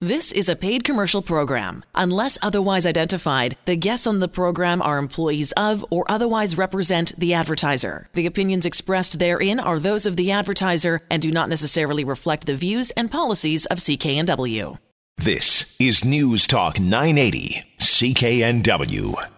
This is a paid commercial program. Unless otherwise identified, the guests on the program are employees of or otherwise represent the advertiser. The opinions expressed therein are those of the advertiser and do not necessarily reflect the views and policies of CKNW. This is News Talk 980, CKNW.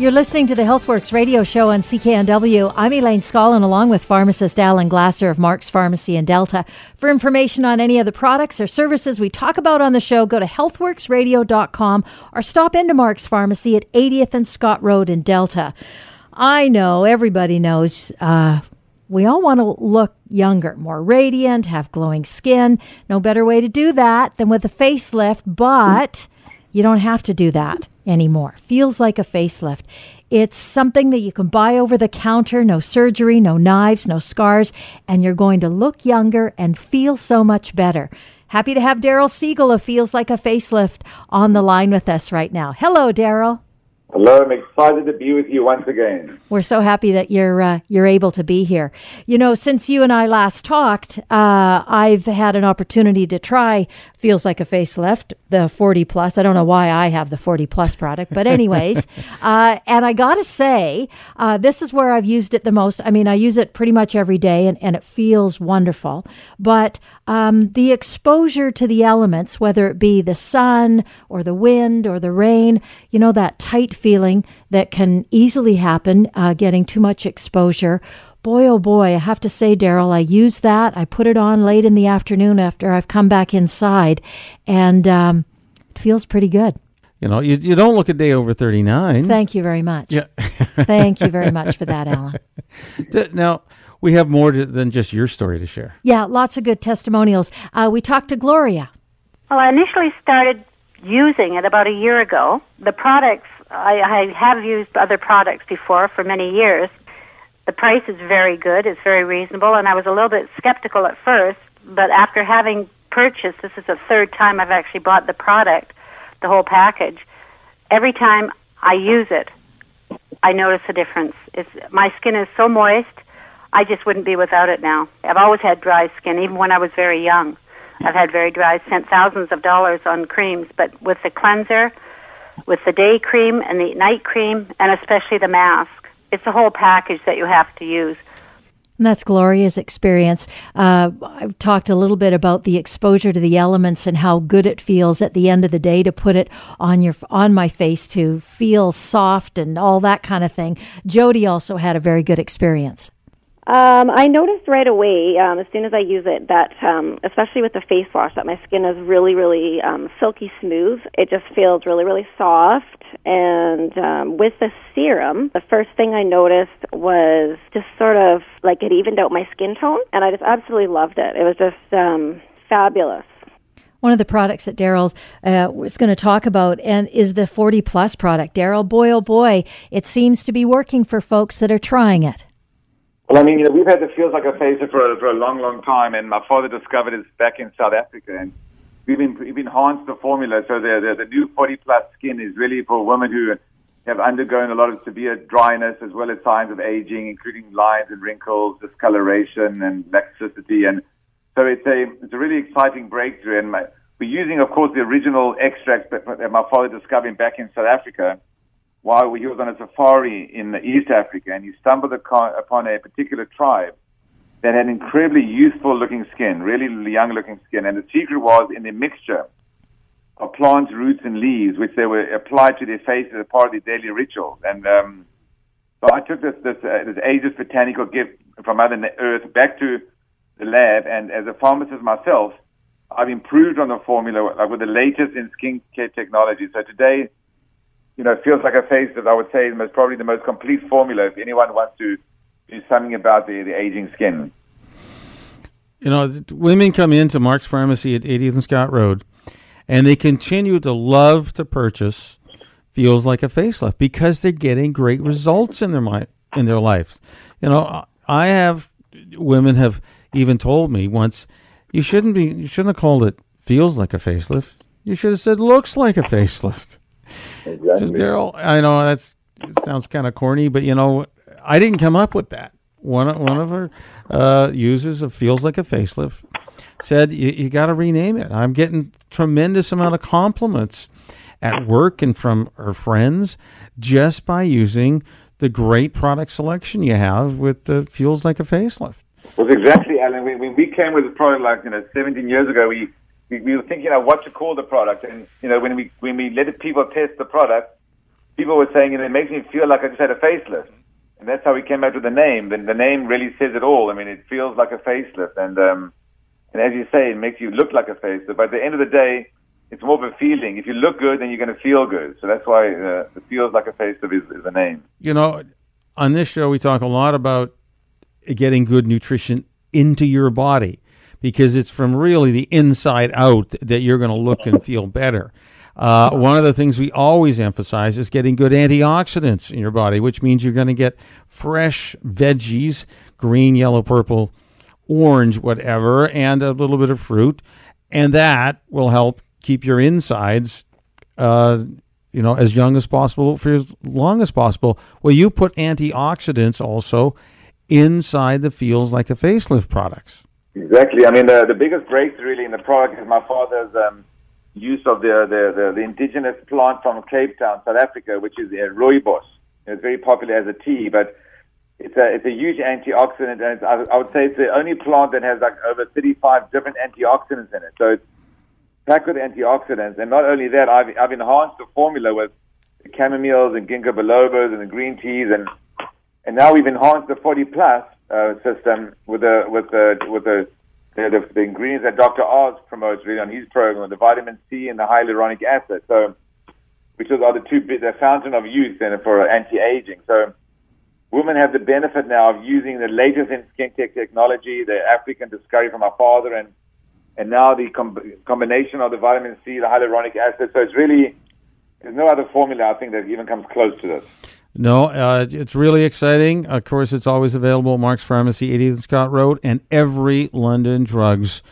You're listening to the HealthWorks radio show on CKNW. I'm Elaine Scollin, along with pharmacist Alan Glasser of Mark's Pharmacy in Delta. For information on any of the products or services we talk about on the show, go to healthworksradio.com or stop into Mark's Pharmacy at 80th and Scott Road in Delta. I know, everybody knows, uh, we all want to look younger, more radiant, have glowing skin. No better way to do that than with a facelift, but you don't have to do that anymore. Feels like a facelift. It's something that you can buy over the counter, no surgery, no knives, no scars, and you're going to look younger and feel so much better. Happy to have Daryl Siegel of Feels Like a Facelift on the line with us right now. Hello, Daryl. Hello, I'm excited to be with you once again. We're so happy that you're uh, you're able to be here. You know, since you and I last talked, uh, I've had an opportunity to try feels like a facelift, the 40 plus. I don't know why I have the 40 plus product, but anyways, uh, and I gotta say, uh, this is where I've used it the most. I mean, I use it pretty much every day, and, and it feels wonderful. But um, the exposure to the elements, whether it be the sun or the wind or the rain, you know, that tight feeling that can easily happen uh, getting too much exposure boy, oh boy, I have to say, Daryl, I use that. I put it on late in the afternoon after I've come back inside, and um, it feels pretty good. You know, you, you don't look a day over 39. Thank you very much. Yeah. Thank you very much for that, Alan. now, we have more to, than just your story to share. Yeah, lots of good testimonials. Uh, we talked to Gloria. Well, I initially started using it about a year ago. The products, I, I have used other products before for many years, the price is very good. It's very reasonable, and I was a little bit skeptical at first, but after having purchased, this is the third time I've actually bought the product, the whole package. Every time I use it, I notice a difference. It's, my skin is so moist, I just wouldn't be without it now. I've always had dry skin, even when I was very young. I've had very dry, spent thousands of dollars on creams, but with the cleanser, with the day cream and the night cream, and especially the mask, it's a whole package that you have to use. And that's Gloria's experience. Uh, I've talked a little bit about the exposure to the elements and how good it feels at the end of the day to put it on your on my face to feel soft and all that kind of thing. Jody also had a very good experience. Um, I noticed right away, um, as soon as I use it, that um, especially with the face wash, that my skin is really, really um, silky smooth. It just feels really, really soft. And um, with the serum, the first thing I noticed was just sort of like it evened out my skin tone, and I just absolutely loved it. It was just um, fabulous one of the products that Daryl uh, was going to talk about and is the 40 plus product. Daryl, boy, oh boy, it seems to be working for folks that are trying it. Well, I mean, you know, we've had the feels like a facer for a, for a long, long time, and my father discovered it back in South Africa, and we've been we've enhanced the formula. So the the, the new 40 plus skin is really for women who have undergone a lot of severe dryness as well as signs of aging, including lines and wrinkles, discoloration, and laxity. And so it's a it's a really exciting breakthrough. And my, we're using, of course, the original extracts that, that my father discovered back in South Africa while he was on a safari in East Africa, and he stumbled upon a particular tribe that had incredibly youthful looking skin, really young looking skin. And the secret was in the mixture of plants, roots, and leaves, which they were applied to their faces as part of their daily ritual. And um, so I took this this, uh, this ageless botanical gift from Mother Earth back to the lab, and as a pharmacist myself, I've improved on the formula like, with the latest in skincare technology. So today, you know, feels like a face that I would say is probably the most complete formula if anyone wants to do something about the, the aging skin. You know, women come into Mark's Pharmacy at 80th and Scott Road, and they continue to love to purchase feels like a facelift because they're getting great results in their mi- in their lives. You know, I have women have even told me once you shouldn't be you shouldn't have called it feels like a facelift. You should have said looks like a facelift. Exactly. So Daryl, I know that's sounds kind of corny, but you know, I didn't come up with that. One of- one of our uh, users of feels like a facelift said you, you got to rename it. I'm getting tremendous amount of compliments at work and from our friends just by using the great product selection you have with the feels like a facelift. Well, exactly, Alan. When, we came with the product, like you know, 17 years ago, we, we we were thinking of what to call the product, and you know, when we when we let people test the product, people were saying, you know, it makes me feel like I just had a facelift, and that's how we came up with the name. And the name really says it all. I mean, it feels like a facelift, and um, and as you say, it makes you look like a facelift. But at the end of the day, it's more of a feeling. If you look good, then you're going to feel good. So that's why uh, it feels like a facelift is, is the name. You know, on this show we talk a lot about getting good nutrition into your body because it's from really the inside out that you're going to look and feel better. Uh, one of the things we always emphasize is getting good antioxidants in your body, which means you're going to get fresh veggies, green, yellow, purple, orange, whatever, and a little bit of fruit, and that will help keep your insides, uh, you know, as young as possible for as long as possible. Well, you put antioxidants also inside the feels like a facelift products. Exactly. I mean, the, the biggest breakthrough really in the product is my father's um, use of the, the, the, the indigenous plant from Cape Town, South Africa, which is uh, rooibos. It's very popular as a tea, but it's a it's a huge antioxidant, and I, I would say it's the only plant that has like over 35 different antioxidants in it. So it's packed with antioxidants, and not only that, I've I've enhanced the formula with the chamomiles and ginkgo bilobas and the green teas, and and now we've enhanced the 40 plus uh, system with the with the with the the, the, the ingredients that Dr. Oz promotes really on his program, the vitamin C and the hyaluronic acid. So, which are the two the fountain of youth and for anti-aging. So, women have the benefit now of using the latest in skincare technology, the African discovery from our father, and and now the com- combination of the vitamin C, the hyaluronic acid. So it's really there's no other formula I think that even comes close to this. No, uh, it's really exciting. Of course, it's always available at Mark's Pharmacy, 80th Scott Road, and every London Drugs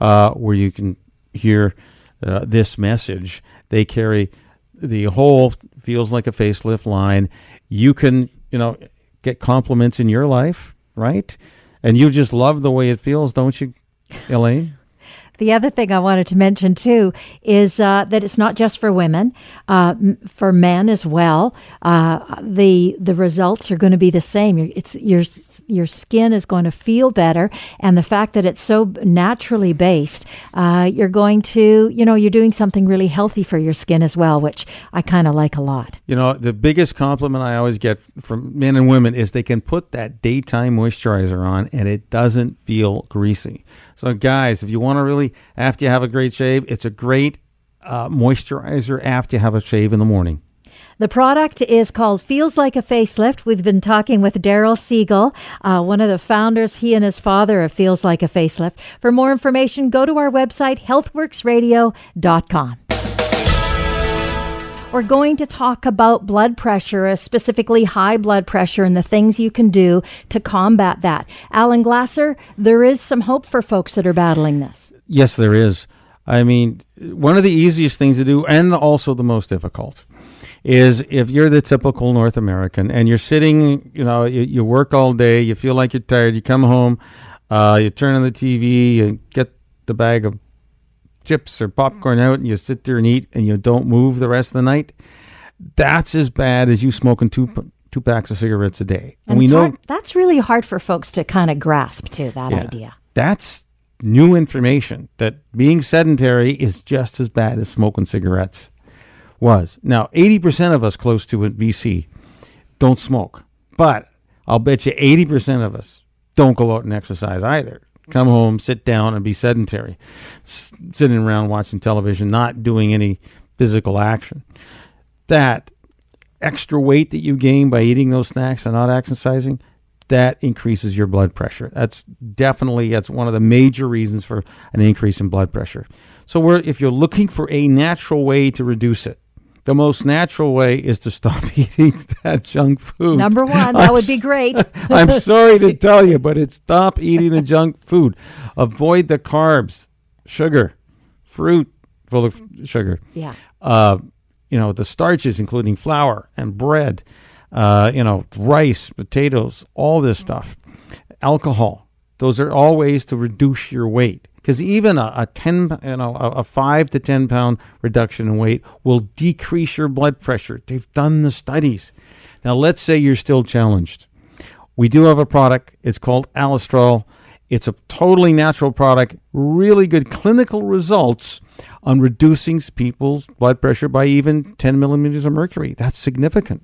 uh, where you can hear uh, this message. They carry the whole feels like a facelift line. You can, you know, get compliments in your life, right? And you just love the way it feels, don't you, Elaine? The other thing I wanted to mention too is uh, that it's not just for women, uh, m- for men as well. Uh, the the results are going to be the same. Your- It's your your skin is going to feel better, and the fact that it's so naturally based, uh, you're going to you know you're doing something really healthy for your skin as well, which I kind of like a lot. You know, the biggest compliment I always get from men and women is they can put that daytime moisturizer on and it doesn't feel greasy. So, guys, if you want to really, after you have a great shave, it's a great uh, moisturizer after you have a shave in the morning. The product is called Feels Like a Facelift. We've been talking with Daryl Siegel, uh, one of the founders, he and his father of Feels Like a Facelift. For more information, go to our website, healthworksradio.com. We're going to talk about blood pressure, uh, specifically high blood pressure, and the things you can do to combat that. Alan Glasser, there is some hope for folks that are battling this. Yes, there is. I mean, one of the easiest things to do, and also the most difficult, is if you're the typical North American and you're sitting, you know, you, you work all day, you feel like you're tired, you come home, uh, you turn on the TV, you get the bag of chips or popcorn mm. out, and you sit there and eat, and you don't move the rest of the night. That's as bad as you smoking two two packs of cigarettes a day. And we know hard, that's really hard for folks to kind of grasp, to that Yeah. idea. That's new information that being sedentary is just as bad as smoking cigarettes was. Now, 80% of us close to BC, don't smoke. But I'll bet you 80% of us don't go out and exercise either. Come home, sit down, and be sedentary, S- sitting around watching television, not doing any physical action. That extra weight that you gain by eating those snacks and not exercising, that increases your blood pressure. That's definitely that's one of the major reasons for an increase in blood pressure. So we're, if you're looking for a natural way to reduce it, the most natural way is to stop eating that junk food. Number one, that I'm would be great. I'm sorry to tell you, but it's stop eating the junk food. Avoid the carbs, sugar, fruit full of sugar. Yeah. Uh, you know, the starches, including flour and bread, uh, you know, rice, potatoes, all this stuff, alcohol. Those are all ways to reduce your weight. Because even a, a ten, you know, a, a five to ten pound reduction in weight will decrease your blood pressure. They've done the studies. Now, let's say you're still challenged. We do have a product. It's called Alistrol. It's a totally natural product, really good clinical results on reducing people's blood pressure by even 10 millimeters of mercury. That's significant.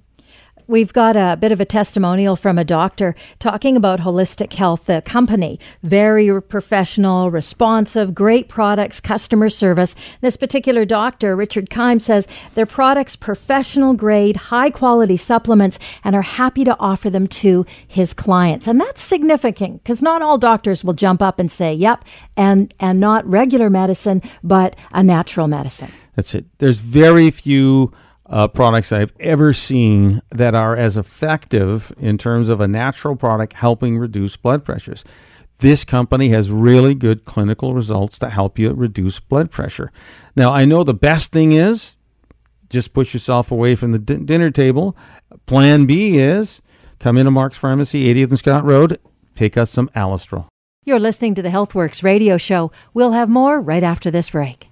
We've got a bit of a testimonial from a doctor talking about Holistic Health, the company. Very professional, responsive, great products, customer service. This particular doctor, Richard Kime, says their products professional grade, high quality supplements and are happy to offer them to his clients. And that's significant because not all doctors will jump up and say, "Yep," and and not regular medicine, but a natural medicine. That's it. There's very few uh, products I've ever seen that are as effective in terms of a natural product helping reduce blood pressures. This company has really good clinical results to help you reduce blood pressure. Now, I know the best thing is just push yourself away from the di- dinner table. Plan B is come into Mark's Pharmacy, 80th and Scott Road, take us some Alistrol. You're listening to the HealthWorks radio show. We'll have more right after this break.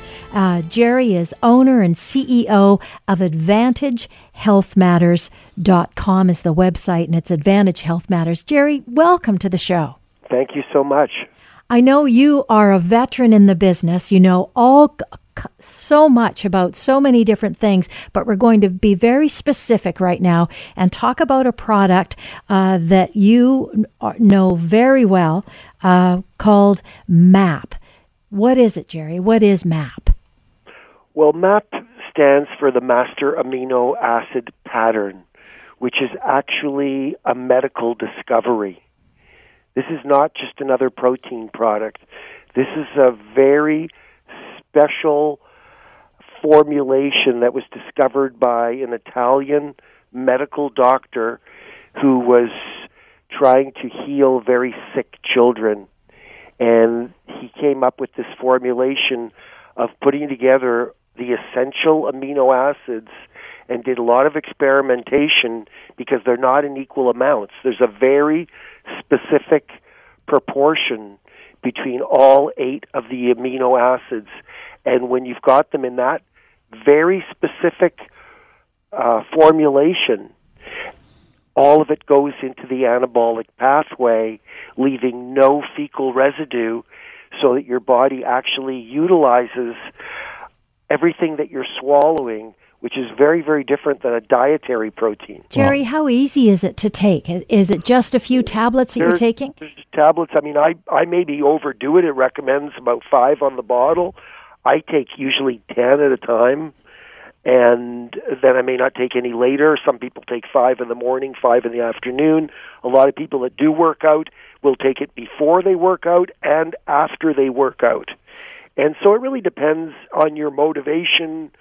Uh, Jerry is owner and CEO of AdvantageHealthMatters.com is the website, and it's Advantage Health Matters. Jerry, welcome to the show. Thank you so much. I know you are a veteran in the business. You know all so much about so many different things, but we're going to be very specific right now and talk about a product uh, that you know very well uh, called MAP. What is it, Jerry? What is MAP? Well, MAP stands for the Master Amino Acid Pattern, which is actually a medical discovery. This is not just another protein product. This is a very special formulation that was discovered by an Italian medical doctor who was trying to heal very sick children. And he came up with this formulation of putting together the essential amino acids and did a lot of experimentation because they're not in equal amounts. There's a very specific proportion between all eight of the amino acids. And when you've got them in that very specific uh, formulation, all of it goes into the anabolic pathway, leaving no fecal residue, so that your body actually utilizes everything that you're swallowing, which is very, very different than a dietary protein. Jerry, how easy is it to take? Is- Is it just a few tablets that you're taking? Tablets. I mean, I I maybe overdo it. It recommends about five on the bottle. I take usually ten at a time, and then I may not take any later. Some people take five in the morning, five in the afternoon. A lot of people that do work out will take it before they work out and after they work out. And so it really depends on your motivation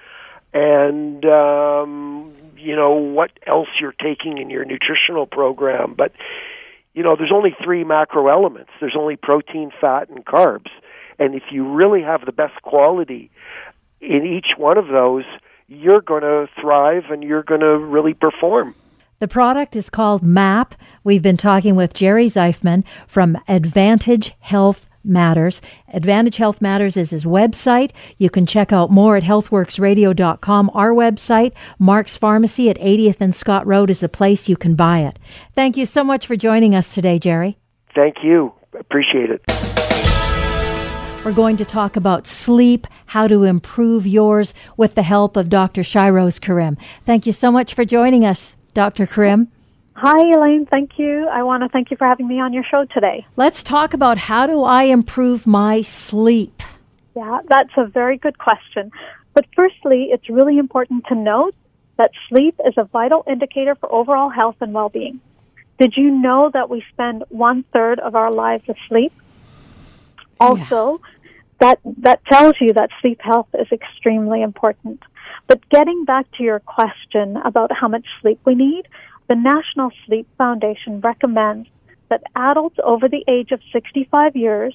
and um, you know what else you're taking in your nutritional program. But you know, there's only three macro elements. There's only protein, fat, and carbs. And if you really have the best quality in each one of those, you're going to thrive and you're going to really perform. The product is called MAP. We've been talking with Jerry Zeifman from Advantage Health Matters. Advantage Health Matters is his website. You can check out more at healthworksradio.com. Our website, Mark's Pharmacy at 80th and Scott Road, is the place you can buy it. Thank you so much for joining us today, Jerry. Thank you. appreciate it. We're going to talk about sleep, how to improve yours with the help of Dr. Shyrose Karim. Thank you so much for joining us, Dr. Karim. Hi, Elaine. Thank you. I want to thank you for having me on your show today. Let's talk about how do I improve my sleep? Yeah, that's a very good question. But firstly, it's really important to note that sleep is a vital indicator for overall health and well-being. Did you know that we spend one third of our lives asleep? Also, yeah. that that tells you that sleep health is extremely important. But getting back to your question about how much sleep we need, the National Sleep Foundation recommends that adults over the age of 65 years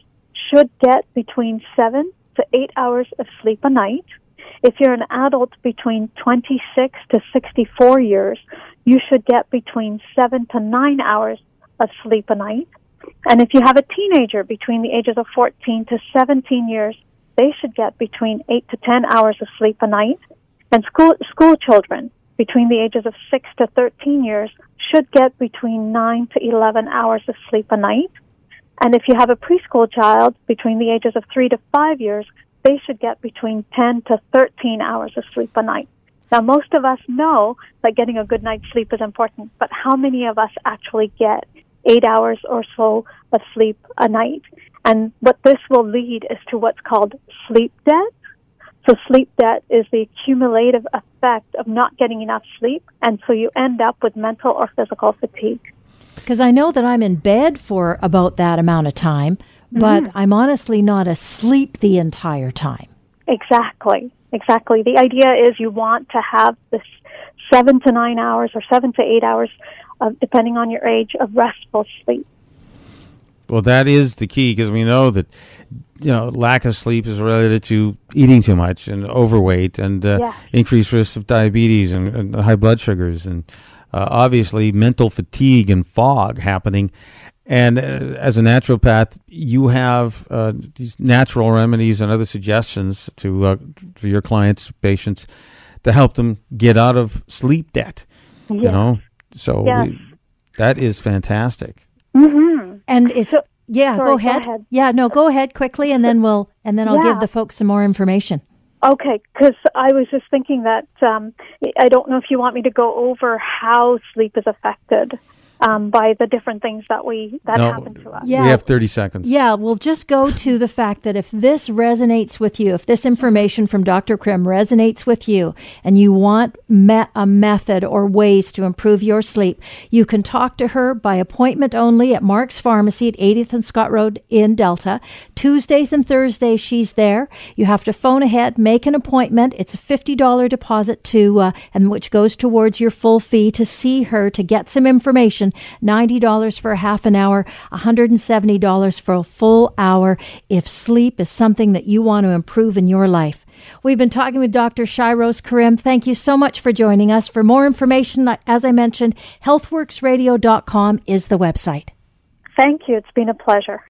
should get between 7 to 8 hours of sleep a night. If you're an adult between 26 to 64 years, you should get between 7 to 9 hours of sleep a night. And if you have a teenager between the ages of 14 to 17 years, they should get between 8 to 10 hours of sleep a night. And school, school children between the ages of 6 to 13 years should get between 9 to 11 hours of sleep a night. And if you have a preschool child between the ages of 3 to 5 years, they should get between 10 to 13 hours of sleep a night. Now, most of us know that getting a good night's sleep is important, but how many of us actually get eight hours or so of sleep a night. And what this will lead is to what's called sleep debt. So sleep debt is the cumulative effect of not getting enough sleep, and so you end up with mental or physical fatigue. Because I know that I'm in bed for about that amount of time, but mm-hmm. I'm honestly not asleep the entire time. Exactly, exactly. The idea is you want to have this seven to nine hours or seven to eight hours of, depending on your age, of restful sleep. Well, that is the key because we know that you know lack of sleep is related to eating too much and overweight and uh, yeah. increased risk of diabetes and, and high blood sugars and uh, obviously mental fatigue and fog happening. And uh, as a naturopath, you have uh, these natural remedies and other suggestions to uh, for your clients, patients, to help them get out of sleep debt. You know, so we, that is fantastic. Mm-hmm. And it's so, yeah. Sorry, go, ahead. go, ahead. Yeah, no, go ahead quickly, and then we'll and then I'll yeah. give the folks some more information. Okay, because I was just thinking that um, I don't know if you want me to go over how sleep is affected um, by the different things that we that no, happen to us. Yeah. We have 30 seconds. Yeah, we'll just go to the fact that if this resonates with you, if this information from Dr. Karim resonates with you, and you want me- a method or ways to improve your sleep, you can talk to her by appointment only at Mark's Pharmacy at 80th and Scott Road in Delta. Tuesdays and Thursdays, she's there. You have to phone ahead, make an appointment. It's a $50 deposit to, uh, and which goes towards your full fee to see her to get some information $90 for a half an hour, $170 for a full hour if sleep is something that you want to improve in your life. We've been talking with Dr. Shyrose Karim. Thank you so much for joining us. For more information, as I mentioned, healthworksradio.com is the website. Thank you. It's been a pleasure.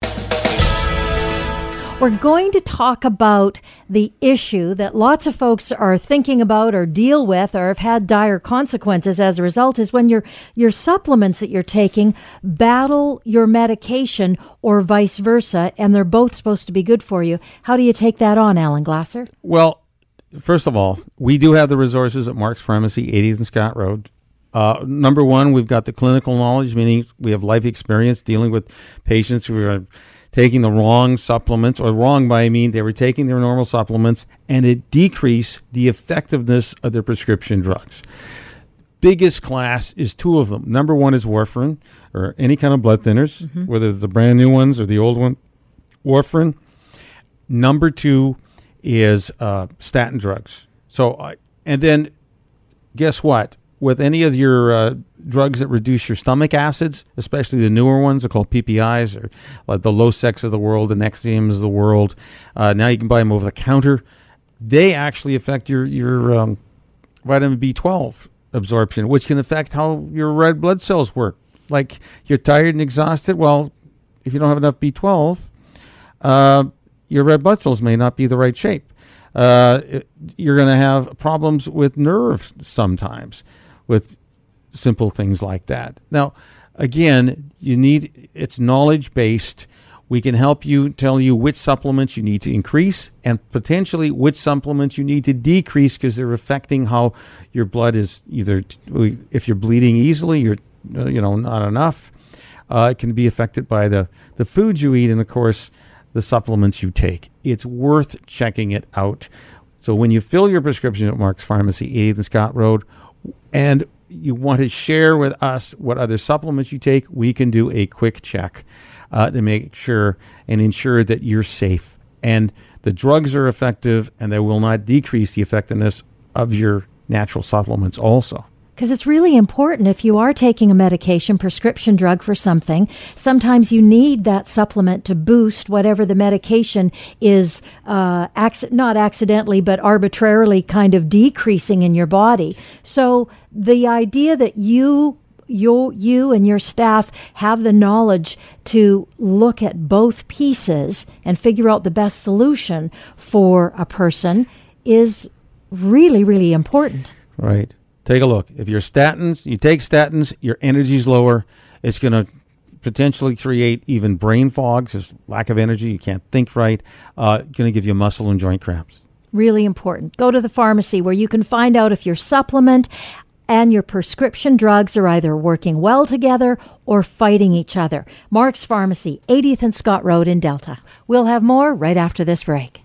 We're going to talk about the issue that lots of folks are thinking about or deal with or have had dire consequences as a result is when your your supplements that you're taking battle your medication or vice versa and they're both supposed to be good for you. How do you take that on, Alan Glasser? Well, first of all, we do have the resources at Mark's Pharmacy, 80th and Scott Road. Uh, number one, we've got the clinical knowledge, meaning we have life experience dealing with patients who are taking the wrong supplements, or wrong by I mean they were taking their normal supplements, and it decreased the effectiveness of their prescription drugs. Biggest class is two of them. Number one is warfarin, or any kind of blood thinners, mm-hmm. whether it's the brand new ones or the old one. Warfarin. Number two is uh, statin drugs. So, uh, and then guess what? With any of your uh, drugs that reduce your stomach acids, especially the newer ones, are called PPIs or like the Losec of the world, the Nexiums of the world. Uh, now you can buy them over the counter. They actually affect your your um, vitamin B12 absorption, which can affect how your red blood cells work. Like you're tired and exhausted. Well, if you don't have enough B12, uh, your red blood cells may not be the right shape. Uh, you're going to have problems with nerves sometimes with simple things like that. Now, again, you need it's knowledge based. We can help you tell you which supplements you need to increase and potentially which supplements you need to decrease because they're affecting how your blood is either if you're bleeding easily, you're you know not enough. Uh, it can be affected by the the food you eat and of course the supplements you take. It's worth checking it out. So when you fill your prescription at Mark's Pharmacy, 8th and Scott Road, and you want to share with us what other supplements you take, we can do a quick check uh, to make sure and ensure that you're safe and the drugs are effective and they will not decrease the effectiveness of your natural supplements also. Because it's really important if you are taking a medication, prescription drug for something, sometimes you need that supplement to boost whatever the medication is, uh, ac- not accidentally, but arbitrarily kind of decreasing in your body. So the idea that you you, you and your staff have the knowledge to look at both pieces and figure out the best solution for a person is really, really important. Right. Take a look. If you're statins, you take statins, your energy's lower. It's going to potentially create even brain fogs, there's lack of energy, you can't think right, uh, going to give you muscle and joint cramps. Really important. Go to the pharmacy where you can find out if your supplement and your prescription drugs are either working well together or fighting each other. Mark's Pharmacy, 80th and Scott Road in Delta. We'll have more right after this break.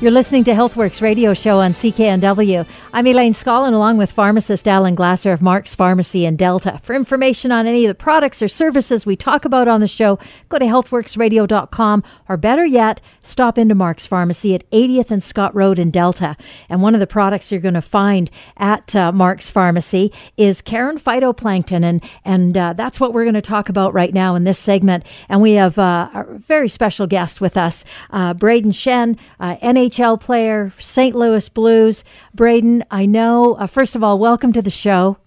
You're listening to Healthworks radio show on CKNW. I'm Elaine Scollin along with pharmacist Alan Glasser of Mark's Pharmacy in Delta. For information on any of the products or services we talk about on the show, go to healthworksradio.com or better yet, stop into Mark's Pharmacy at 80th and Scott Road in Delta. And one of the products you're going to find at uh, Mark's Pharmacy is Karen phytoplankton. And, and uh, that's what we're going to talk about right now in this segment. And we have uh, a very special guest with us, uh, Shen, Schenn, NA NHL player, St. Louis Blues. Braden, I know, uh, first of all, welcome to the show.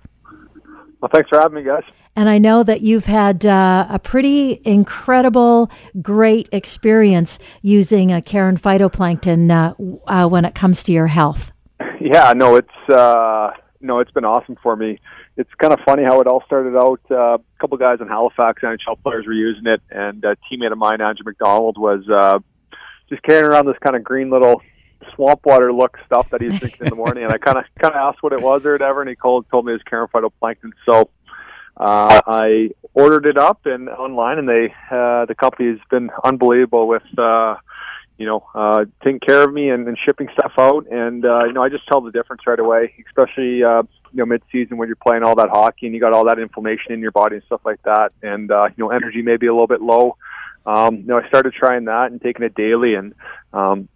Well, thanks for having me, guys. And I know that you've had uh, a pretty incredible, great experience using a Karen phytoplankton uh, uh, when it comes to your health. Yeah, no, it's uh, no, it's been awesome for me. It's kind of funny how it all started out. Uh, a couple guys in Halifax, NHL players, were using it, and a teammate of mine, Andrew MacDonald, was just carrying around this kind of green little swamp water look stuff that he's drinking in the morning. And I kind of kind of asked what it was or whatever, and he told told me it was Karen phytoplankton. So uh, I ordered it up and online, and they uh, the company's been unbelievable with. Uh, you know, uh, taking care of me and, and shipping stuff out. And, uh, you know, I just tell the difference right away, especially, uh, you know, mid-season when you're playing all that hockey and you got all that inflammation in your body and stuff like that. And, uh, you know, energy may be a little bit low um, you know, I started trying that and taking it daily, and um,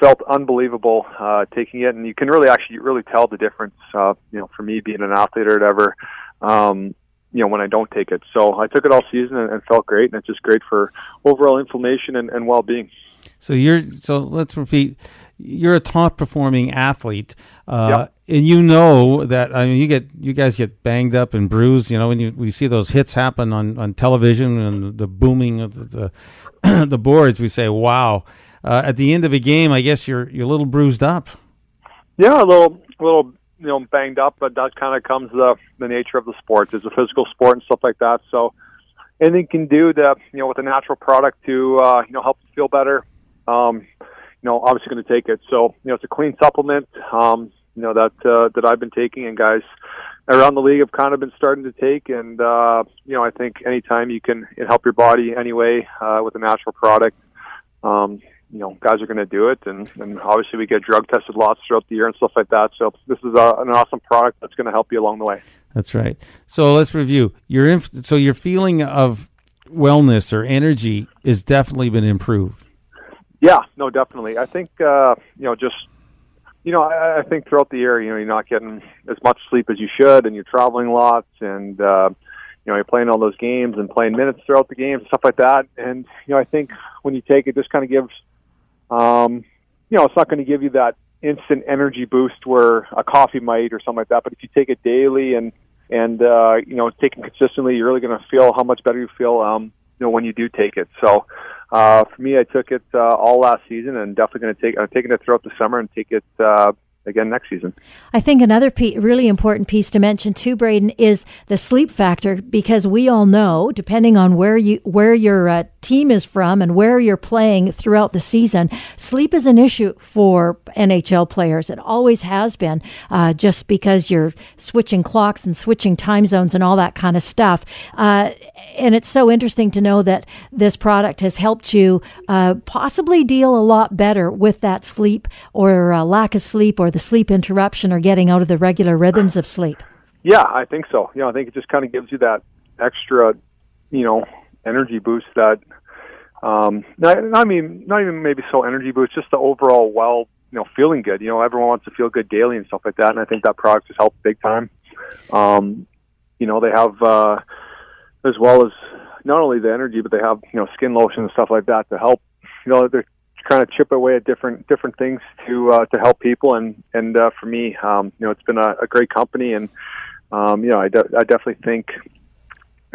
felt unbelievable uh, taking it. And you can really actually really tell the difference. Uh, you know, for me being an athlete or whatever, um, you know, when I don't take it. So I took it all season and, and felt great, and it's just great for overall inflammation and, and well-being. So you're so let's repeat. You're a top performing athlete. Uh, yep and you know that I mean you get you guys get banged up and bruised. You know when you we see those hits happen on, on television and the booming of the the, the boards, we say, "Wow!" Uh, at the end of a game, I guess you're you're a little bruised up. Yeah, a little a little you know banged up, but that kind of comes the the nature of the sport. It's a physical sport and stuff like that. So anything can do to you know with a natural product to uh, you know help you feel better. Um, you know, obviously going to take it. So you know, it's a clean supplement. Um, you know that uh, that I've been taking, and guys around the league have kind of been starting to take. And uh, you know, I think anytime you can help your body anyway uh, with a natural product, um, you know, guys are going to do it. And, and obviously, we get drug tested lots throughout the year and stuff like that. So this is a, an awesome product that's going to help you along the way. That's right. So let's review. Your inf- so your feeling of wellness or energy has definitely been improved. Yeah, no, definitely. I think uh, you know just you know, I, I think throughout the year, you know, you're not getting as much sleep as you should, and you're traveling lots, and uh, you know you're playing all those games and playing minutes throughout the games and stuff like that. And you know I think when you take it, just kind of gives, um, you know, it's not going to give you that instant energy boost where a coffee might or something like that. But if you take it daily and and uh, you know taking consistently, you're really going to feel how much better you feel. Um, know when you do take it. So uh, for me, I took it uh, all last season, and definitely going to take. I'm taking it throughout the summer and take it uh, again next season. I think another really important piece to mention too, Braden, is the sleep factor because we all know, depending on where you where your uh, team is from and where you're playing throughout the season, sleep is an issue for NHL players. It always has been, uh, just because you're switching clocks and switching time zones and all that kind of stuff. Uh, and it's so interesting to know that this product has helped you uh, possibly deal a lot better with that sleep or uh, lack of sleep or the sleep interruption or getting out of the regular rhythms of sleep. Yeah, I think so. Know, I think it just kind of gives you that extra, you know, energy boost that um not, I mean not even maybe so energy boost, just the overall well, you know, feeling good. You know, everyone wants to feel good daily and stuff like that, and I think that product has helped big time. Um, you know, they have uh as well as not only the energy, but they have you know skin lotion and stuff like that to help. You know, they're trying to chip away at different different things to uh, to help people, and and uh, for me, um, you know, it's been a, a great company, and um, you know, I, de- I definitely think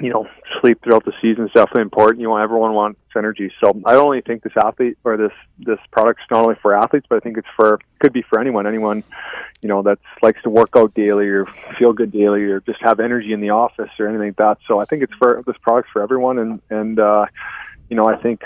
you know sleep throughout the season is definitely important. You know, everyone wants energy, so I only think this athlete or this this product's not only for athletes, but I think it's for could be for anyone, anyone you know that likes to work out daily or feel good daily or just have energy in the office or anything like that. So I think it's for this product's for everyone, and and uh, you know I think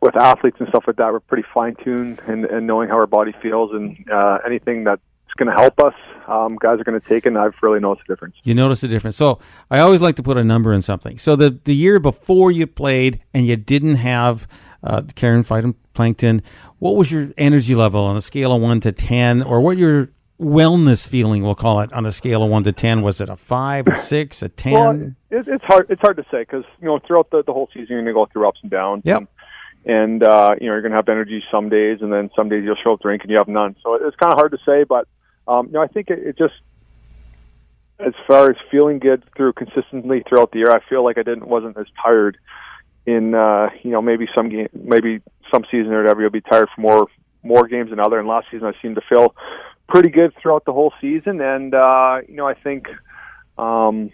with athletes and stuff like that, we're pretty fine tuned and, and knowing how our body feels and uh, anything that's going to help us, um, guys are going to take it. And I've really noticed a difference. You notice a difference. So I always like to put a number in something. So the the year before you played and you didn't have uh, Karen phytoplankton, what was your energy level on a scale of one to ten, or what your wellness feeling, we'll call it, on a scale of one to ten? Was it a five, a six, a ten? Well, it, it's hard. It's hard to say because you know throughout the, the whole season you're going to go through ups and downs. Yep. And, and uh, you know you're going to have energy some days, and then some days you'll show up drink and you have none. So it's kind of hard to say, but um, you know I think it, it just as far as feeling good through consistently throughout the year, I feel like I didn't wasn't as tired in uh, you know maybe some game maybe some season or whatever you'll be tired for more more games than other. And last season I seemed to feel pretty good throughout the whole season, and uh, you know I think um,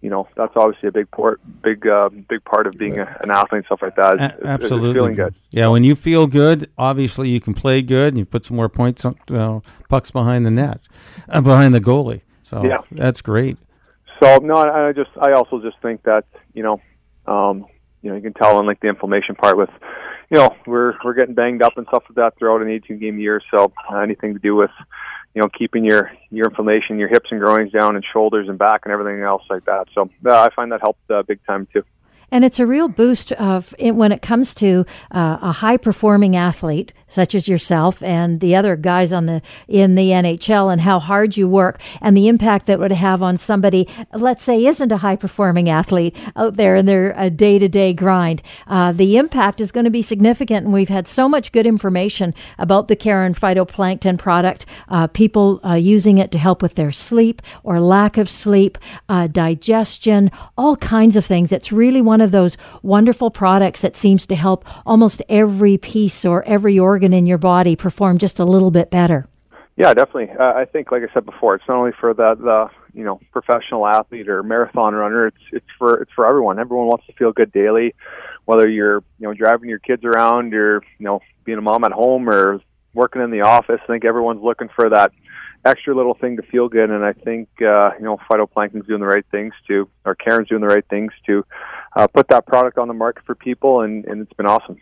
you know that's obviously a big part, big uh, big part of being a, an athlete and stuff like that. Is, A- is- absolutely feeling good. Yeah, when you feel good, obviously you can play good, and you put some more points, on, uh, pucks behind the net, uh, behind the goalie. So Yeah. that's great. So no, I I just I also just think that you know, um, you know, you can tell on like the inflammation part with, you know, we're we're getting banged up and stuff like that throughout an 18 game year. So uh, anything to do with, you know, keeping your your inflammation, your hips and groins down, and shoulders and back and everything else like that. So uh, I find that helped uh, big time too. And it's a real boost of it when it comes to uh, a high performing athlete such as yourself and the other guys on the in the NHL and how hard you work and the impact that would have on somebody let's say isn't a high performing athlete out there in their day to day grind. Uh, the impact is going to be significant, and we've had so much good information about the Karen phytoplankton product. Uh, people uh, using it to help with their sleep or lack of sleep, uh, digestion, all kinds of things. It's really one of those wonderful products that seems to help almost every piece or every organ in your body perform just a little bit better. Yeah, definitely. Uh, I think, like I said before, it's not only for the the you know professional athlete or marathon runner. It's it's for it's for everyone. Everyone wants to feel good daily, whether you're you know driving your kids around, you're you know being a mom at home, or working in the office. I think everyone's looking for that extra little thing to feel good. And I think uh, you know phytoplankton's doing the right things to, or Karen's doing the right things to uh, put that product on the market for people, and, and it's been awesome.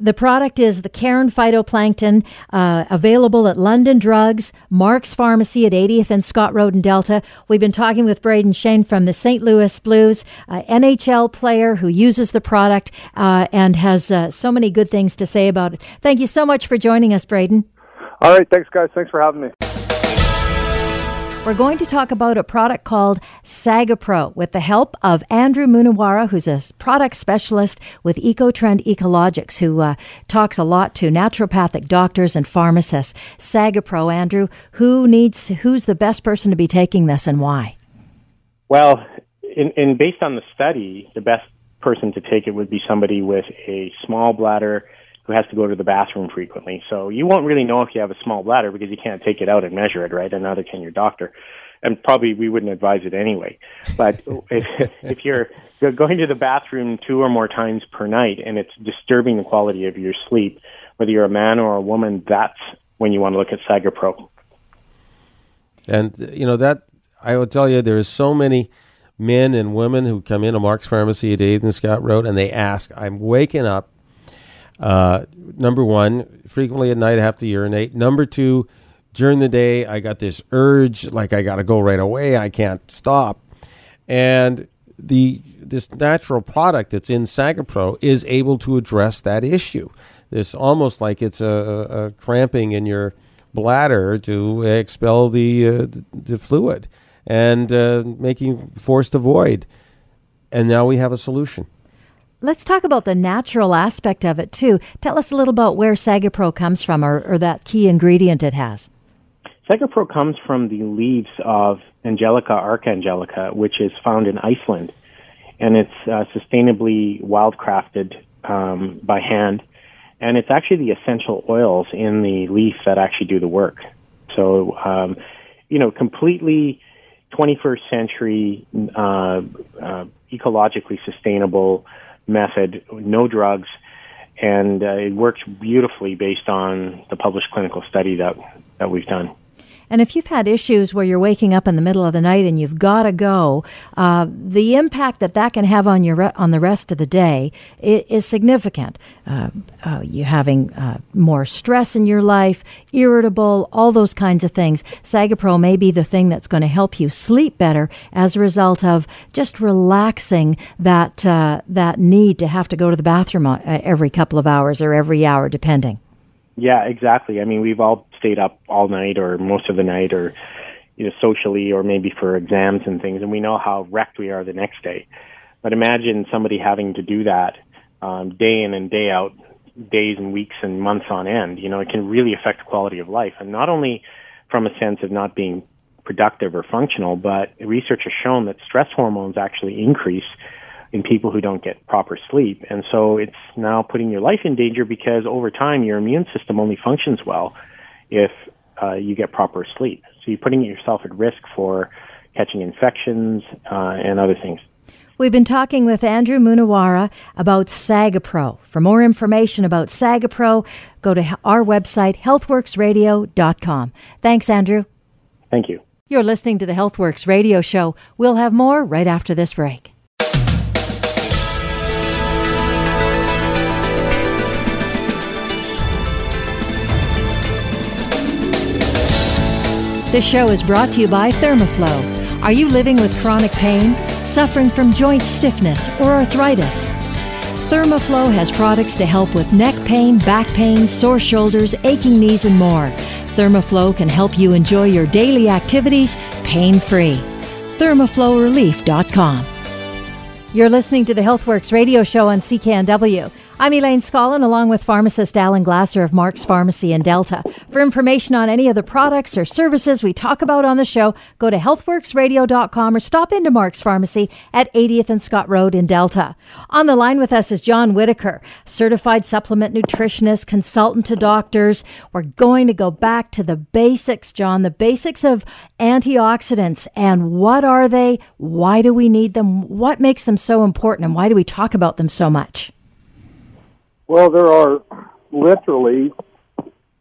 The product is the Karen phytoplankton, uh, available at London Drugs, Mark's Pharmacy at 80th and Scott Road in Delta. We've been talking with Braden Schenn from the St. Louis Blues, uh, NHL player who uses the product uh, and has uh, so many good things to say about it. Thank you so much for joining us, Braden. All right, thanks guys. Thanks for having me. We're going to talk about a product called Sagapro with the help of Andrew Munawara, who's a product specialist with EcoTrend Ecologics, who uh, talks a lot to naturopathic doctors and pharmacists. Sagapro, Andrew, who needs, who's the best person to be taking this and why? Well, in, in based on the study, the best person to take it would be somebody with a small bladder who has to go to the bathroom frequently. So you won't really know if you have a small bladder because you can't take it out and measure it, right? And neither can your doctor. And probably we wouldn't advise it anyway. But if, if you're going to the bathroom two or more times per night and it's disturbing the quality of your sleep, whether you're a man or a woman, that's when you want to look at SagaPro. And you know that I will tell you, there's so many men and women who come into Mark's Pharmacy at 8th and Scott Road and they ask, I'm waking up. Uh, number one, frequently at night I have to urinate. Number two, during the day I got this urge, like I got to go right away. I can't stop. And the this natural product that's in SagaPro is able to address that issue. It's almost like it's a, a cramping in your bladder to expel the, uh, the, fluid and uh, making forced a void. And now we have a solution. Let's talk about the natural aspect of it too. Tell us a little about where SagaPro comes from or, or that key ingredient it has. SagaPro comes from the leaves of Angelica archangelica, which is found in Iceland. And it's uh, sustainably wildcrafted um, by hand. And it's actually the essential oils in the leaf that actually do the work. So, um, you know, completely 21st century uh, uh, ecologically sustainable method, no drugs, and uh, it works beautifully based on the published clinical study that that we've done. And if you've had issues where you're waking up in the middle of the night and you've got to go, uh, the impact that that can have on your re- on the rest of the day is, is significant. Uh, uh, you having uh, more stress in your life, irritable, all those kinds of things. SagaPro may be the thing that's going to help you sleep better as a result of just relaxing that uh, that need to have to go to the bathroom uh, every couple of hours or every hour, depending. Yeah, exactly. I mean, we've all stayed up all night or most of the night or you know socially or maybe for exams and things and we know how wrecked we are the next day. But imagine somebody having to do that um, day in and day out days and weeks and months on end. You know it can really affect the quality of life. And not only from a sense of not being productive or functional but research has shown that stress hormones actually increase in people who don't get proper sleep. And so it's now putting your life in danger because over time your immune system only functions well if uh, you get proper sleep. So you're putting yourself at risk for catching infections uh, and other things. We've been talking with Andrew Munawara about SagaPro. For more information about SagaPro, go to our website, healthworksradio.com. Thanks, Andrew. Thank you. You're listening to the Healthworks radio show. We'll have more right after this break. This show is brought to you by Thermoflow. Are you living with chronic pain, suffering from joint stiffness, or arthritis? Thermoflow has products to help with neck pain, back pain, sore shoulders, aching knees, and more. Thermoflow can help you enjoy your daily activities pain free. ThermoflowRelief.com. You're listening to the HealthWorks radio show on CKNW. I'm Elaine Scollin, along with pharmacist Alan Glasser of Mark's Pharmacy in Delta. For information on any of the products or services we talk about on the show, go to healthworksradio.com or stop into Mark's Pharmacy at 80th and Scott Road in Delta. On the line with us is John Whitaker, certified supplement nutritionist, consultant to doctors. We're going to go back to the basics, John, the basics of antioxidants and what are they? Why do we need them? What makes them so important and why do we talk about them so much? Well, there are literally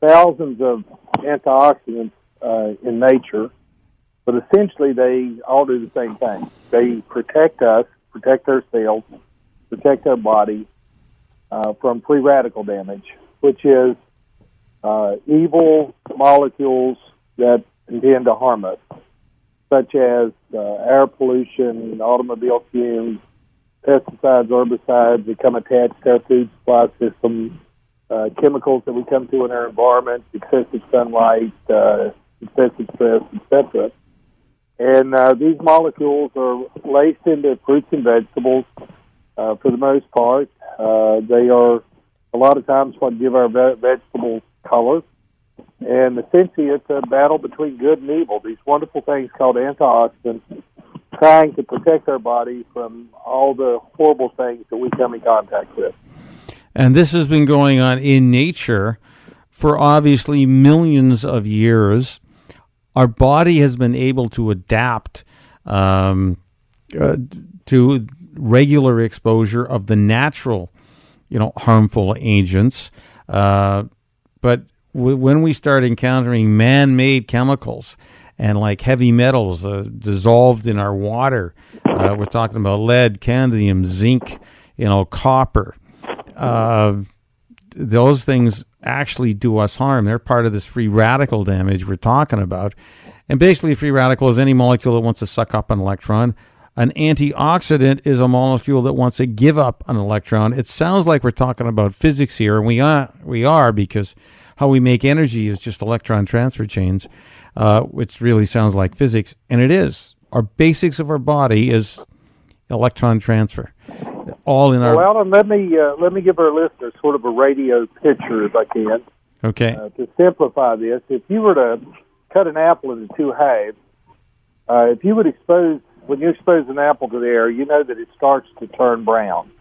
thousands of antioxidants uh, in nature, but essentially they all do the same thing. They protect us, protect our cells, protect our body uh, from free radical damage, which is uh, evil molecules that intend to harm us, such as uh, air pollution, automobile fumes, pesticides, herbicides become attached to our food supply system, uh, chemicals that we come to in our environment, excessive sunlight, uh, excessive stress, etc. And uh, these molecules are laced into fruits and vegetables uh, for the most part. Uh, they are a lot of times what give our ve- vegetables color. And essentially, it's a battle between good and evil. These wonderful things called antioxidants trying to protect our body from all the horrible things that we come in contact with. And this has been going on in nature for obviously millions of years. Our body has been able to adapt um, uh, to regular exposure of the natural, you know, harmful agents. Uh, but w- when we start encountering man-made chemicals and like heavy metals uh, dissolved in our water, uh, we're talking about lead, cadmium, zinc, you know, copper. Uh, those things actually do us harm. They're part of this free radical damage we're talking about. And basically, free radical is any molecule that wants to suck up an electron. An antioxidant is a molecule that wants to give up an electron. It sounds like we're talking about physics here, and we are, we are because how we make energy is just electron transfer chains, uh, which really sounds like physics, and it is. Our basics of our body is electron transfer, all in our. Well, Alan, let me uh, let me give our listeners sort of a radio picture, if I can. Okay. Uh, to simplify this, if you were to cut an apple into two halves, uh, if you would expose when you expose an apple to the air, you know that it starts to turn brown.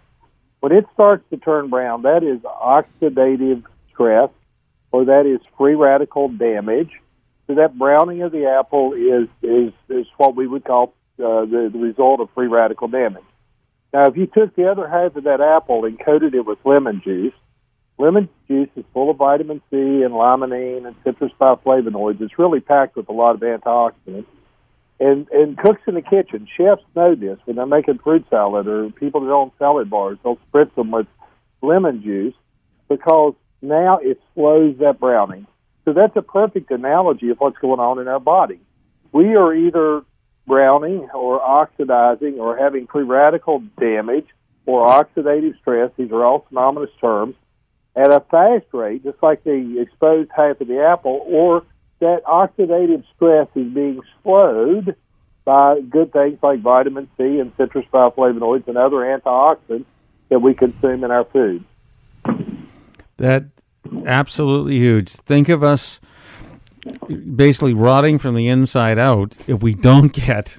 When it starts to turn brown, that is oxidative stress, or that is free radical damage. So that browning of the apple is is is what we would call uh, the, the result of free radical damage. Now, if you took the other half of that apple and coated it with lemon juice, lemon juice is full of vitamin C and limonene and citrus bioflavonoids. It's really packed with a lot of antioxidants. And and cooks in the kitchen, chefs know this when they're making fruit salad or people that own salad bars, they'll spritz them with lemon juice because now it slows that browning. So that's a perfect analogy of what's going on in our body. We are either browning or oxidizing or having free radical damage or oxidative stress. These are all synonymous terms at a fast rate, just like the exposed half of the apple, or that oxidative stress is being slowed by good things like vitamin C and citrus bioflavonoids and other antioxidants that we consume in our food. That absolutely huge. Think of us basically rotting from the inside out if we don't get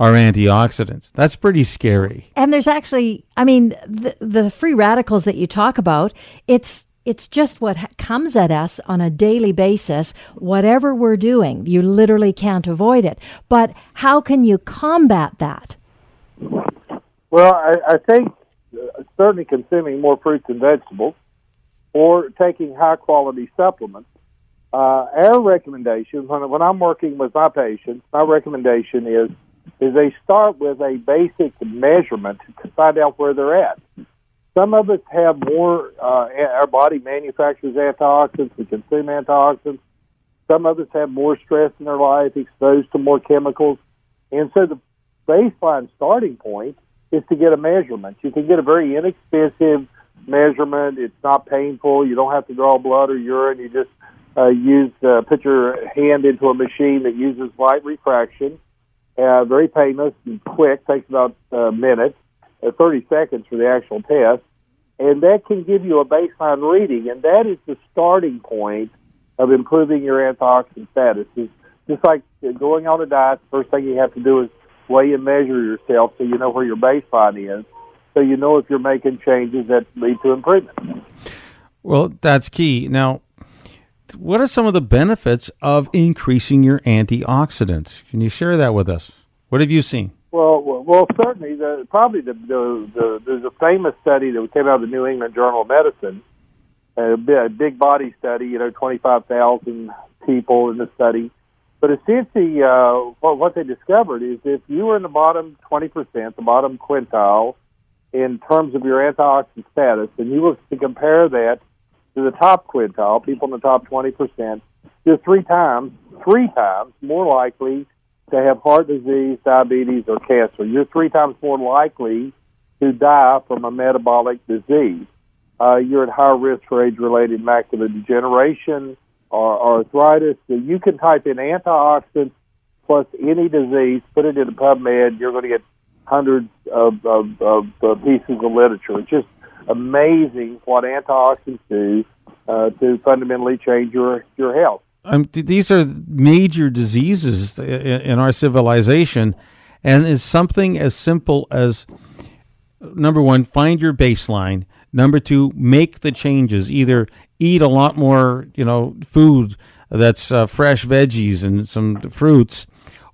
our antioxidants. That's pretty scary. And there's actually, I mean, the, the free radicals that you talk about, it's it's just what ha- comes at us on a daily basis. Whatever we're doing, you literally can't avoid it. But how can you combat that? Well, I, I think uh, certainly consuming more fruits and vegetables or taking high quality supplements. Uh, our recommendation when, when I'm working with my patients, my recommendation is is they start with a basic measurement to find out where they're at. Some of us have more, uh, our body manufactures antioxidants, we consume antioxidants. Some of us have more stress in their life, exposed to more chemicals. And so the baseline starting point is to get a measurement. You can get a very inexpensive measurement. It's not painful. You don't have to draw blood or urine. You just uh, use uh, put your hand into a machine that uses light refraction. Uh, very painless and quick. Takes about a minute, uh, 30 seconds for the actual test, and that can give you a baseline reading. And that is the starting point of improving your antioxidant status. It's just like going on a diet. First thing you have to do is weigh and measure yourself so you know where your baseline is, so you know if you're making changes that lead to improvement. Well, that's key. Now, what are some of the benefits of increasing your antioxidants? Can you share that with us? What have you seen? Well, well, well certainly, the, probably the, the, the there's a famous study that came out of the New England Journal of Medicine, a, bi- a big body study. You know, 25,000 people in the study. But essentially, uh, what, what they discovered is if you were in the bottom 20%, the bottom quintile, in terms of your antioxidant status, and you were to compare that to the top quintile, people in the top 20%, you're three times, three times more likely to have heart disease, diabetes, or cancer. You're three times more likely to die from a metabolic disease. Uh, you're at higher risk for age-related macular degeneration or arthritis. So you can type in antioxidants plus any disease, put it in PubMed, you're going to get hundreds of, of, of uh, pieces of literature. It's just amazing what antioxidants do uh, to fundamentally change your, your health. Um, these are major diseases in our civilization, And it's something as simple as number one, find your baseline. Number two, make the changes. Either eat a lot more, you know, food that's uh, fresh veggies and some fruits,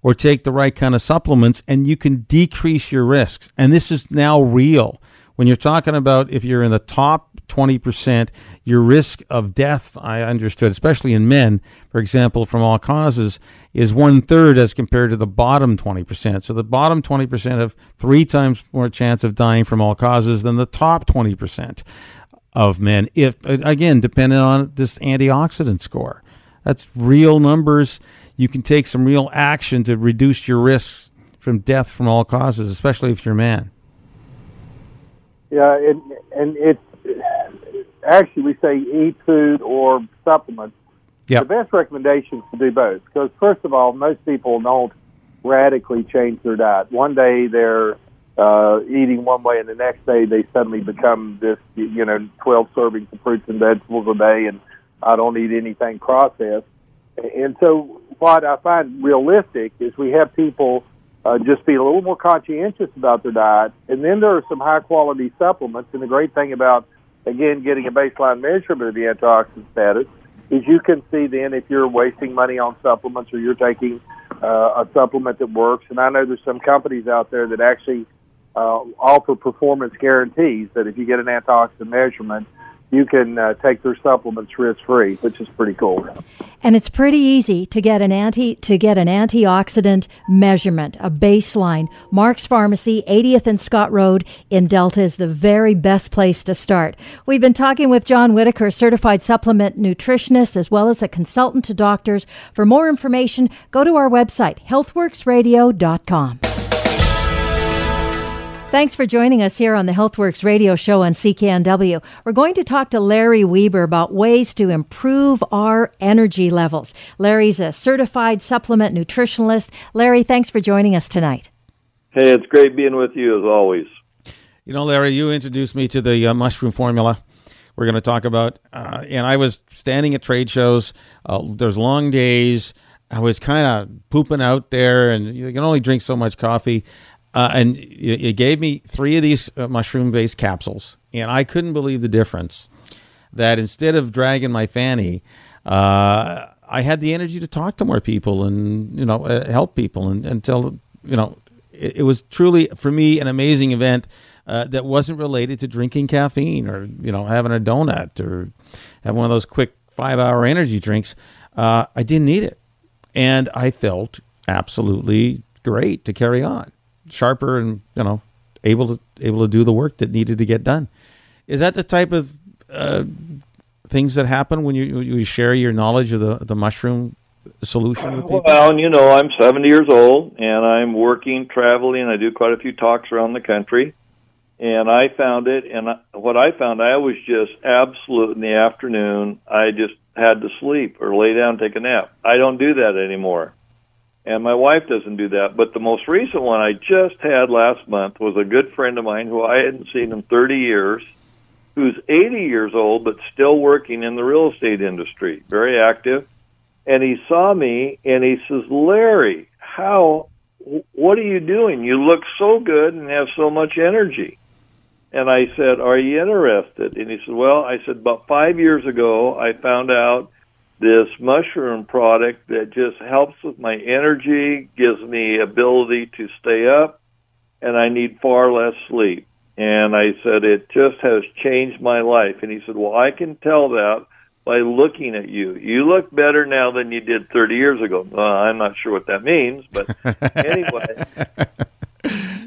or take the right kind of supplements, and you can decrease your risks. And this is now real. When you're talking about if you're in the top 20%, your risk of death, I understood, especially in men, for example, from all causes, is one third as compared to the bottom 20%. So the bottom 20% have three times more chance of dying from all causes than the top 20% of men, if again, depending on this antioxidant score. That's real numbers. You can take some real action to reduce your risks from death from all causes, especially if you're a man. Yeah, and and it's actually we say eat food or supplements. Yep. The best recommendation is to do both because first of all, most people don't radically change their diet. One day they're uh, eating one way, and the next day they suddenly become this, you know, 12 servings of fruits and vegetables a day, and I don't eat anything processed. And so, what I find realistic is we have people uh, just be a little more conscientious about their diet, and then there are some high quality supplements. And the great thing about again getting a baseline measurement of the antioxidant status is you can see then if you're wasting money on supplements or you're taking uh, a supplement that works. And I know there's some companies out there that actually uh, offer performance guarantees that if you get an antioxidant measurement, you can uh, take their supplements risk free, which is pretty cool. And it's pretty easy to get an anti to get an antioxidant measurement, a baseline. Mark's Pharmacy, 80th and Scott Road in Delta is the very best place to start. We've been talking with John Whitaker, certified supplement nutritionist as well as a consultant to doctors. For more information, go to our website healthworksradio.com. Thanks for joining us here on the HealthWorks radio show on CKNW. We're going to talk to Larry Weber about ways to improve our energy levels. Larry's a certified supplement nutritionalist. Larry, thanks for joining us tonight. Hey, it's great being with you as always. You know, Larry, you introduced me to the uh, mushroom formula. We're going to talk about, uh, and I was standing at trade shows. Uh, there's long days. I was kind of pooping out there, and you can only drink so much coffee. Uh, and it, gave me three of these uh, mushroom based capsules, and I couldn't believe the difference. That instead of dragging my fanny, uh, I had the energy to talk to more people and you know uh, help people and until you know it, it, was truly for me an amazing event uh, that wasn't related to drinking caffeine or you know having a donut or having one of those quick five hour energy drinks. Uh, I didn't need it, and I felt absolutely great to carry on sharper and you know able to able to do the work that needed to get done. Is that the type of uh, things that happen when you you share your knowledge of the the mushroom solution with people? Well, you know, I'm 70 years old and I'm working, traveling. I do quite a few talks around the country, and I found it. And what I found, I was just absolute in the afternoon. I just had to sleep or lay down, and take a nap. I don't do that anymore and my wife doesn't do that. But the most recent one I just had last month was a good friend of mine who I hadn't seen in 30 years, who's 80 years old but still working in the real estate industry, very active. And he saw me and he says, "Larry, how? What are you doing? You look so good and have so much energy." And I said, "Are you interested?" And he said, "Well," I said, "About five years ago, I found out." This mushroom product that just helps with my energy, gives me ability to stay up, and I need far less sleep. And I said, it just has changed my life. And he said, well, I can tell that by looking at you. You look better now than you did 30 years ago. Uh, I'm not sure what that means, but anyway.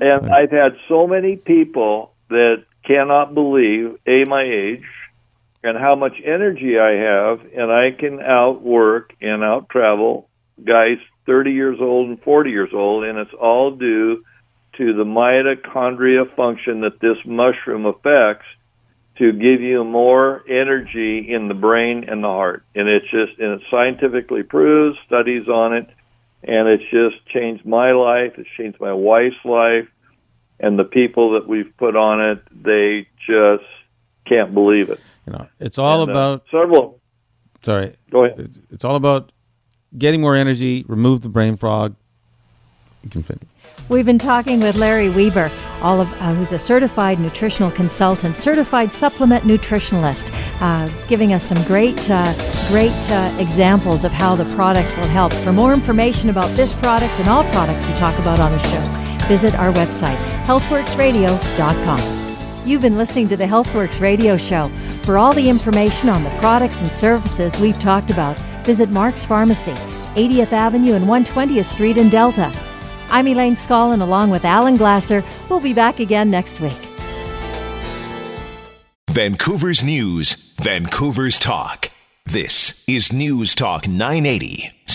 and I've had so many people that cannot believe, A, my age, and how much energy I have, and I can outwork and out travel guys 30 years old and 40 years old, and it's all due to the mitochondria function that this mushroom affects to give you more energy in the brain and the heart. And it's just, and it's scientifically proved, studies on it, and it's just changed my life, it's changed my wife's life, and the people that we've put on it, they just can't believe it. You know, it's all and, uh, about uh, several. Sorry, go ahead. It's all about getting more energy, remove the brain fog, You can finish. We've been talking with Larry Weber, all of, uh, who's a certified nutritional consultant, certified supplement nutritionalist, uh, giving us some great, uh, great uh, examples of how the product will help. For more information about this product and all products we talk about on the show, visit our website, healthworksradio.com. You've been listening to the HealthWorks radio show. For all the information on the products and services we've talked about, visit Mark's Pharmacy, 80th Avenue and 120th Street in Delta. I'm Elaine Scollin along with Alan Glasser. We'll be back again next week. Vancouver's News, Vancouver's Talk. This is News Talk 980,